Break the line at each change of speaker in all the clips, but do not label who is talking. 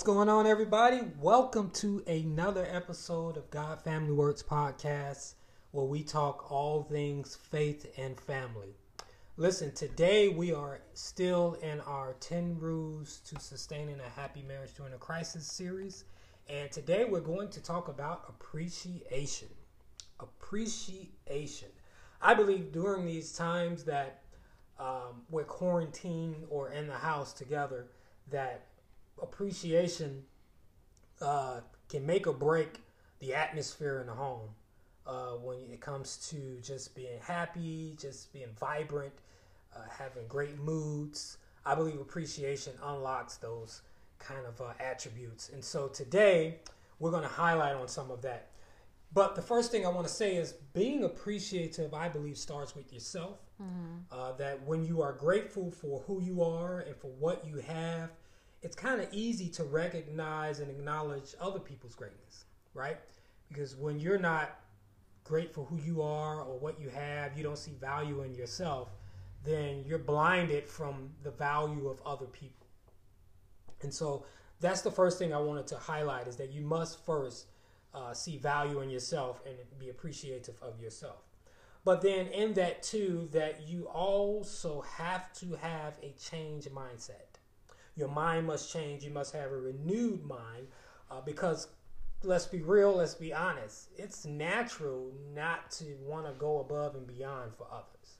What's going on, everybody? Welcome to another episode of God Family Works Podcast, where we talk all things faith and family. Listen, today we are still in our 10 Rules to Sustaining a Happy Marriage During a Crisis series, and today we're going to talk about appreciation. Appreciation. I believe during these times that um, we're quarantined or in the house together, that appreciation uh, can make or break the atmosphere in the home uh, when it comes to just being happy, just being vibrant, uh, having great moods. I believe appreciation unlocks those kind of uh, attributes. And so today we're going to highlight on some of that. But the first thing I want to say is being appreciative, I believe, starts with yourself. Mm-hmm. that when you are grateful for who you are and for what you have, it's kind of easy to recognize and acknowledge other people's greatness, right? Because when you're not grateful who you are or what you have, you don't see value in yourself, then you're blinded from the value of other people. And so that's the first thing I wanted to highlight is that you must first uh, see value in yourself and be appreciative of yourself. But then in that too, that you also have to have a change mindset your mind must change. You must have a renewed mind uh, because let's be real, let's be honest. It's natural not to want to go above and beyond for others.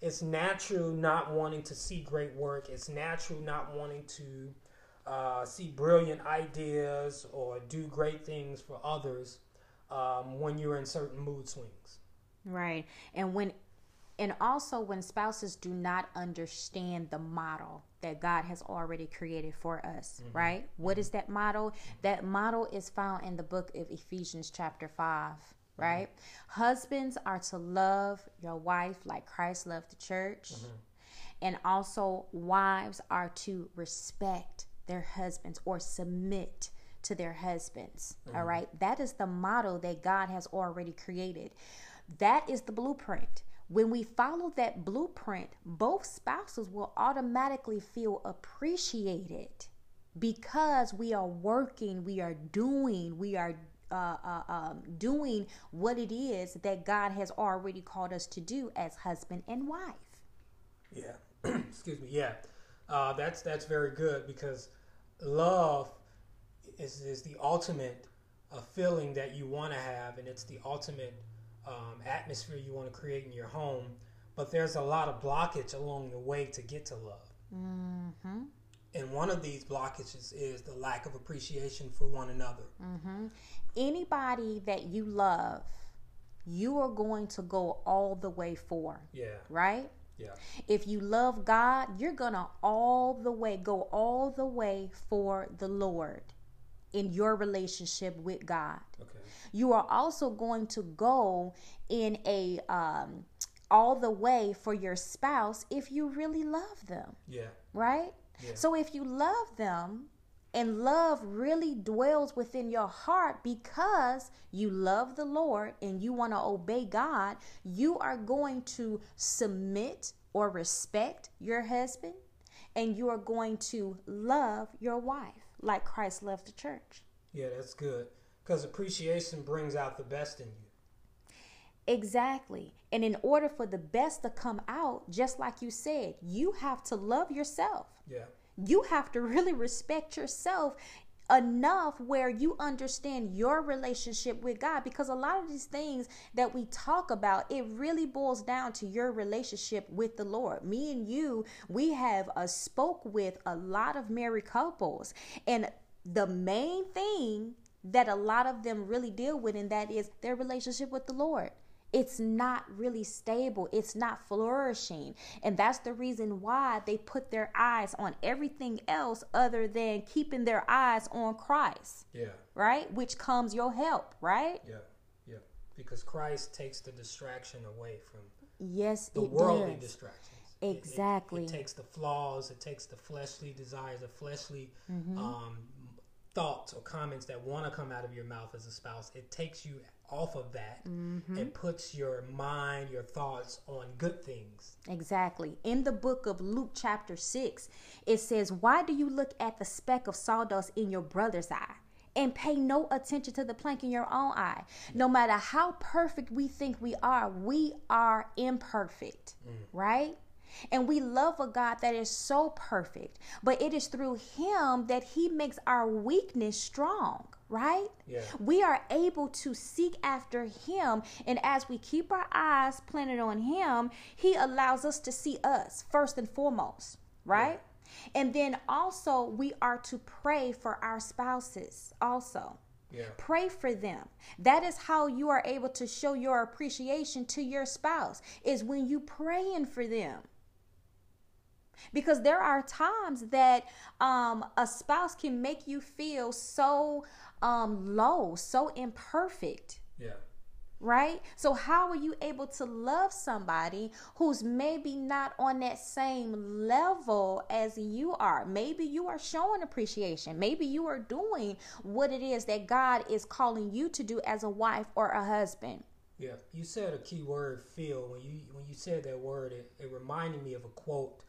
It's natural not wanting to see great work. It's natural not wanting to uh, see brilliant ideas or do great things for others um, when you're in certain mood swings.
Right. And when and also when spouses do not understand the model that God has already created for us, mm-hmm. right? What mm-hmm. is that model? That model is found in the book of Ephesians, chapter 5, mm-hmm. right? Mm-hmm. Husbands are to love your wife like Christ loved the church. Mm-hmm. And also, wives are to respect their husbands or submit to their husbands. All mm-hmm. right. That is the model that God has already created. That is the blueprint. When we follow that blueprint, both spouses will automatically feel appreciated because we are working, we are doing, we are uh, uh, um, doing what it is that God has already called us to do as husband and wife.
Yeah, excuse me. Yeah, uh, that's that's very good because love is is the ultimate uh, feeling that you want to have, and it's the ultimate um, atmosphere you want to create in your home, but there's a lot of blockage along the way to get to love. Mm-hmm. And one of these blockages is the lack of appreciation for one another.
Mm-hmm. Anybody that you love, you are going to go all the way for.
Yeah.
Right?
Yeah.
If you love God, you're going to all the way, go all the way for the Lord in your relationship with God. Okay you are also going to go in a um, all the way for your spouse if you really love them.
Yeah.
Right? Yeah. So if you love them and love really dwells within your heart because you love the Lord and you want to obey God, you are going to submit or respect your husband and you are going to love your wife like Christ loved the church.
Yeah, that's good. Because appreciation brings out the best in you.
Exactly. And in order for the best to come out, just like you said, you have to love yourself.
Yeah.
You have to really respect yourself enough where you understand your relationship with God because a lot of these things that we talk about it really boils down to your relationship with the Lord. Me and you, we have a uh, spoke with a lot of married couples and the main thing that a lot of them really deal with, and that is their relationship with the Lord. It's not really stable. It's not flourishing. And that's the reason why they put their eyes on everything else other than keeping their eyes on Christ.
Yeah.
Right? Which comes your help, right?
Yeah. Yeah. Because Christ takes the distraction away from
yes,
the worldly does. distractions.
Exactly.
It, it, it, takes the flaws, it takes the fleshly desires, the fleshly mm-hmm. um, thoughts or comments that want to come out of your mouth as a spouse, it takes you off of that
Mm-hmm.
and puts your mind, your thoughts on good things.
Exactly. In the book of Luke, chapter 6, it says, Why do you look at the speck of sawdust in your brother's eye? And pay no attention to the plank in your own eye. No matter how perfect we think we are, we are imperfect, right? And we love a God that is so perfect, but it is through Him that He makes our weakness strong, right?
Yeah.
We are able to seek after Him, and as we keep our eyes planted on Him, He allows us to see us first and foremost, right? And then also, we are to pray for our spouses, also.
Yeah.
Pray for them. That is how you are able to show your appreciation to your spouse is when you praying for them. Because there are times that um, a spouse can make you feel so um, low, so imperfect
Yeah.
right? So, how are you able to love somebody who's maybe not on that same level as you are? Maybe you are showing appreciation. Maybe you are doing what it is that God is calling you to do as a wife or a husband.
Yeah, you said a key word, feel. When you when you said that word, it, it reminded me of a quote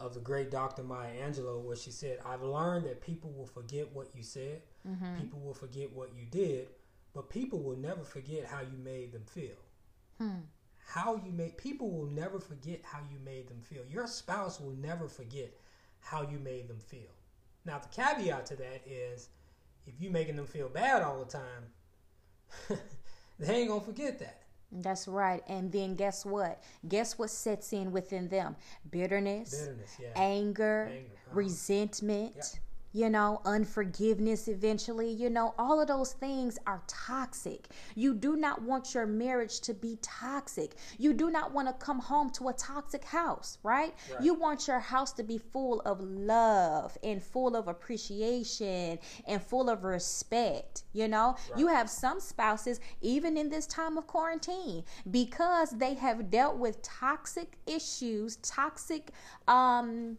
of the great Dr. Maya Angelou, where she said, "I've learned that people will forget what you said, mm-hmm. people will forget what you did, but people will never forget how you made them feel. Hmm. How you made people will never forget how you made them feel. Your spouse will never forget how you made them feel. Now, the caveat to that is, if you're making them feel bad all the time." they ain't gonna forget that.
That's right. And then guess what? Guess what sets in within them? Bitterness,
Bitterness, yeah.
anger,
Anger, uh-huh.
resentment,
Yep.
You know, unforgiveness eventually. You know, all of those things are toxic. You do not want your marriage to be toxic. You do not want to come home to a toxic house, right?
Right.
You want your house to be full of love and full of appreciation and full of respect, you know? You have some spouses even in this time of quarantine because they have dealt with toxic issues, toxic um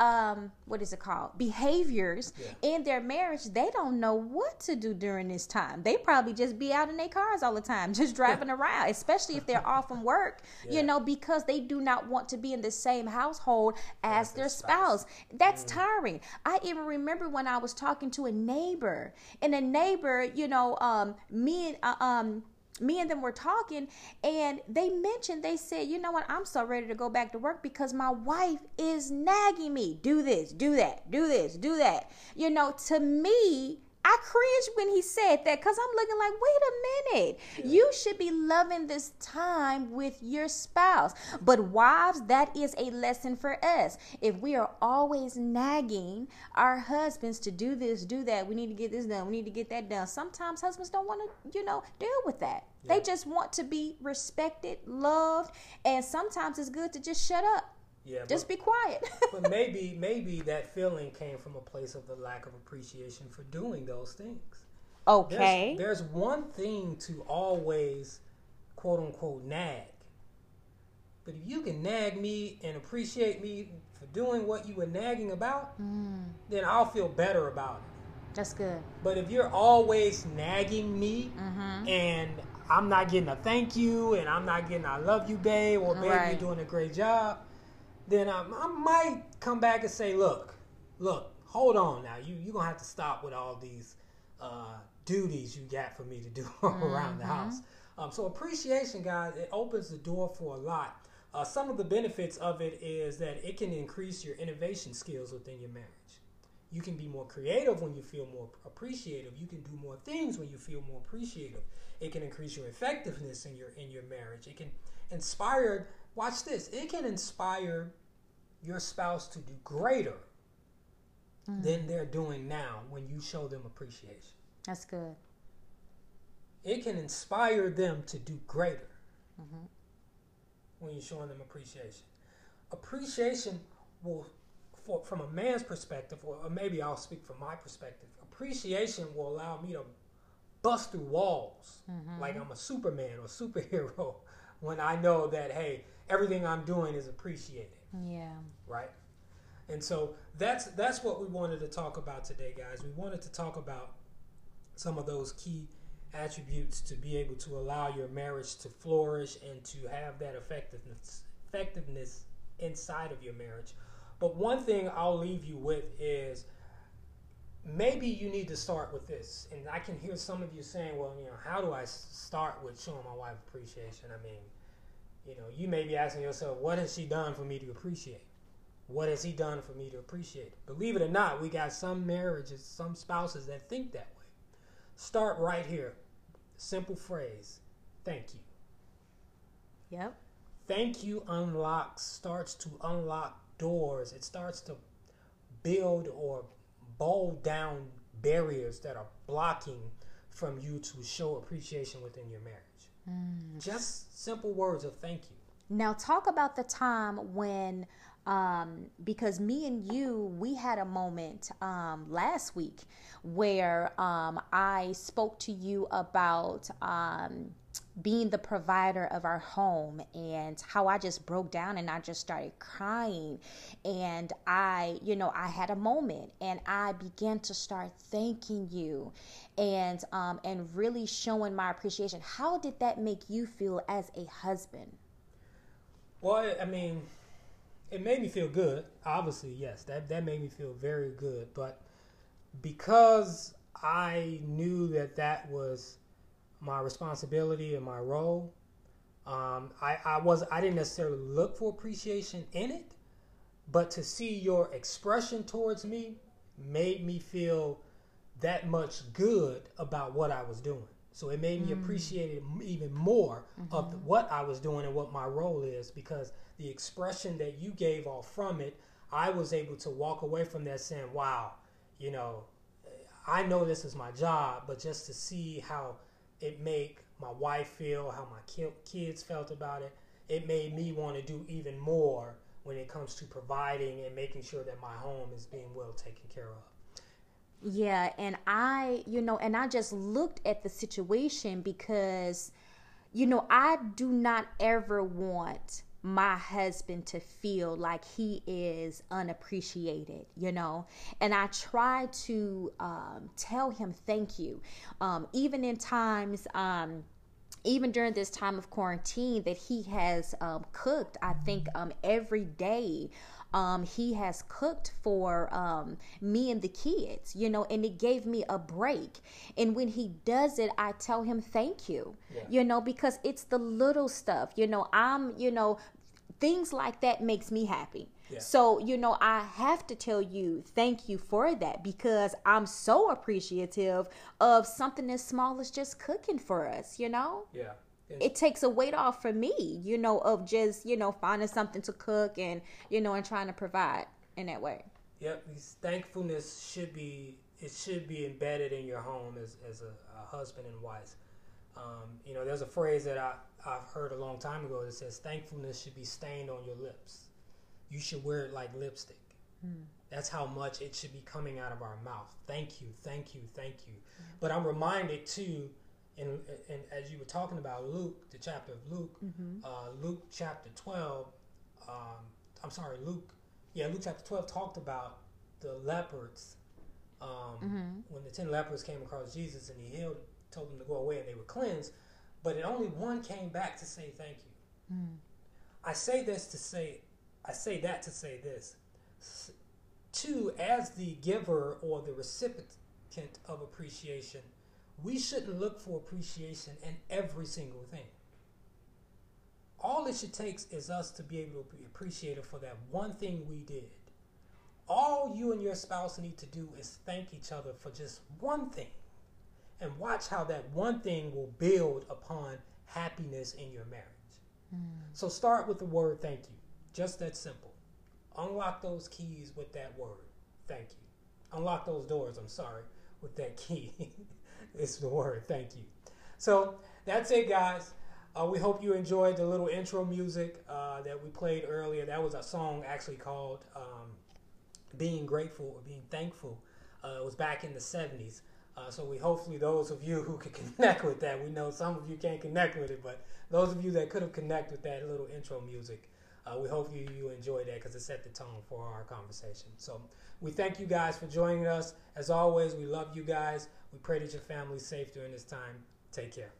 um what is it called? Behaviors
Yeah.
in their marriage they don't know what to do during this time. They probably just be out in their cars all the time just driving around especially if they're off from work
Yeah.
you know because they do not want to be in the same household as
their
their spouse. that's tiring. I even remember when i was talking to a neighbor and a neighbor you know um me and uh, um me and them were talking and they mentioned they said you know what? I'm so ready to go back to work because my wife is nagging me. Do this do that do this do that. You know to me I cringed when he said that because I'm looking like, wait a minute. You should be loving this time with your spouse. But, wives, that is a lesson for us. If we are always nagging our husbands to do this, do that, we need to get this done, we need to get that done. Sometimes husbands don't want to, you know, deal with that. They just want to be respected, loved, and sometimes it's good to just shut up.
Yeah,
Just
but,
be quiet.
but maybe maybe that feeling came from a place of the lack of appreciation for doing those things. There's,
okay.
there's one thing to always quote unquote nag. But if you can nag me and appreciate me for doing what you were nagging about,
Mm.
then I'll feel better about it.
That's good.
But if you're always nagging me
Mm-hmm.
and I'm not getting a thank you and I'm not getting I love you, babe, or babe,
Right.
you're doing a great job, then I, I might come back and say, look, look, hold on now. You, you're going to have to stop with all these uh, duties you got for me to do around the house. Um, so appreciation, guys, it opens the door for a lot. Uh, some of the benefits of it is that it can increase your innovation skills within your marriage. You can be more creative when you feel more appreciative. You can do more things when you feel more appreciative. It can increase your effectiveness in your in your marriage. It can inspire. Watch this. It can inspire your spouse to do greater mm. than they're doing now when you show them appreciation.
That's good.
It can inspire them to do greater mm-hmm. when you're showing them appreciation. Appreciation will, for, from a man's perspective, or, or maybe I'll speak from my perspective, appreciation will allow me to bust through walls mm-hmm. like I'm a Superman or superhero when I know that, hey, everything I'm doing is appreciated
Yeah.
right? And so that's that's what we wanted to talk about today, guys. We wanted to talk about some of those key attributes to be able to allow your marriage to flourish and to have that effectiveness effectiveness inside of your marriage. But one thing I'll leave you with is maybe you need to start with this. And I can hear some of you saying, well, you know, how do I start with showing my wife appreciation? I mean, you know, you may be asking yourself, what has she done for me to appreciate? What has he done for me to appreciate? Believe it or not, we got some marriages, some spouses that think that way. Start right here. Simple phrase. Thank you.
Yep.
Thank you unlocks starts to unlock doors. It starts to build or bowl down barriers that are blocking from you to show appreciation within your marriage. Mm. Just simple words of thank you.
Now, talk about the time when, um, because me and you, we had a moment um, last week where um, I spoke to you about um, being the provider of our home and how I just broke down and I just started crying. And I, you know, I had a moment and I began to start thanking you and um, and really showing my appreciation. How did that make you feel as a husband?
Well, I mean, it made me feel good. Obviously, yes, that that made me feel very good. But because I knew that that was my responsibility and my role. Um, I, I was I didn't necessarily look for appreciation in it, but to see your expression towards me made me feel that much good about what I was doing. So it made me mm. appreciate it even more mm-hmm. of what I was doing and what my role is because the expression that you gave off from it, I was able to walk away from that saying, "Wow, you know, I know this is my job, but just to see how it made my wife feel, how my kids felt about it. It made me want to do even more when it comes to providing and making sure that my home is being well taken care of.
Yeah, and I, you know, and I just looked at the situation because, you know, I do not ever want my husband to feel like he is unappreciated, you know. And I try to um, tell him thank you, um, even in times. Um, even during this time of quarantine, that he has um, cooked, I think um, every day um, he has cooked for um, me and the kids, you know, and it gave me a break. And when he does it, I tell him thank you, yeah. you know, because it's the little stuff, you know. I'm, you know, things like that makes me happy. Yeah. So, you know, I have to tell you thank you for that because I'm so appreciative of something as small as just cooking for us, you know?
Yeah
it takes a weight off for me, you know, of just, you know, finding something to cook and, you know, and trying to provide in that way.
Yep, thankfulness should be it should be embedded in your home as, as a, a husband and wife. Um, you know, there's a phrase that I, I've heard a long time ago that says thankfulness should be stained on your lips. You should wear it like lipstick. Mm. That's how much it should be coming out of our mouth. Thank you, thank you, thank you. Mm. But I'm reminded too and, and as you were talking about Luke, the chapter of Luke, mm-hmm. uh, Luke chapter 12, um, I'm sorry, Luke, yeah, Luke chapter 12 talked about the leopards. Um, mm-hmm. When the 10 lepers came across Jesus and he healed, told them to go away and they were cleansed, but it only one came back to say thank you. Mm. I say this to say, I say that to say this. Two, as the giver or the recipient of appreciation, we shouldn't look for appreciation in every single thing. All it should take is us to be able to be appreciated for that one thing we did. All you and your spouse need to do is thank each other for just one thing and watch how that one thing will build upon happiness in your marriage. Mm. So start with the word thank you. Just that simple. Unlock those keys with that word. Thank you. Unlock those doors, I'm sorry, with that key. It's the word. Thank you. So that's it, guys. Uh, we hope you enjoyed the little intro music uh, that we played earlier. That was a song actually called um, "Being Grateful" or "Being Thankful." Uh, it was back in the '70s. Uh, so we hopefully those of you who could connect with that, we know some of you can't connect with it, but those of you that could have connected with that little intro music, uh, we hope you you enjoyed that because it set the tone for our conversation. So we thank you guys for joining us. As always, we love you guys. We pray that your family is safe during this time. Take care.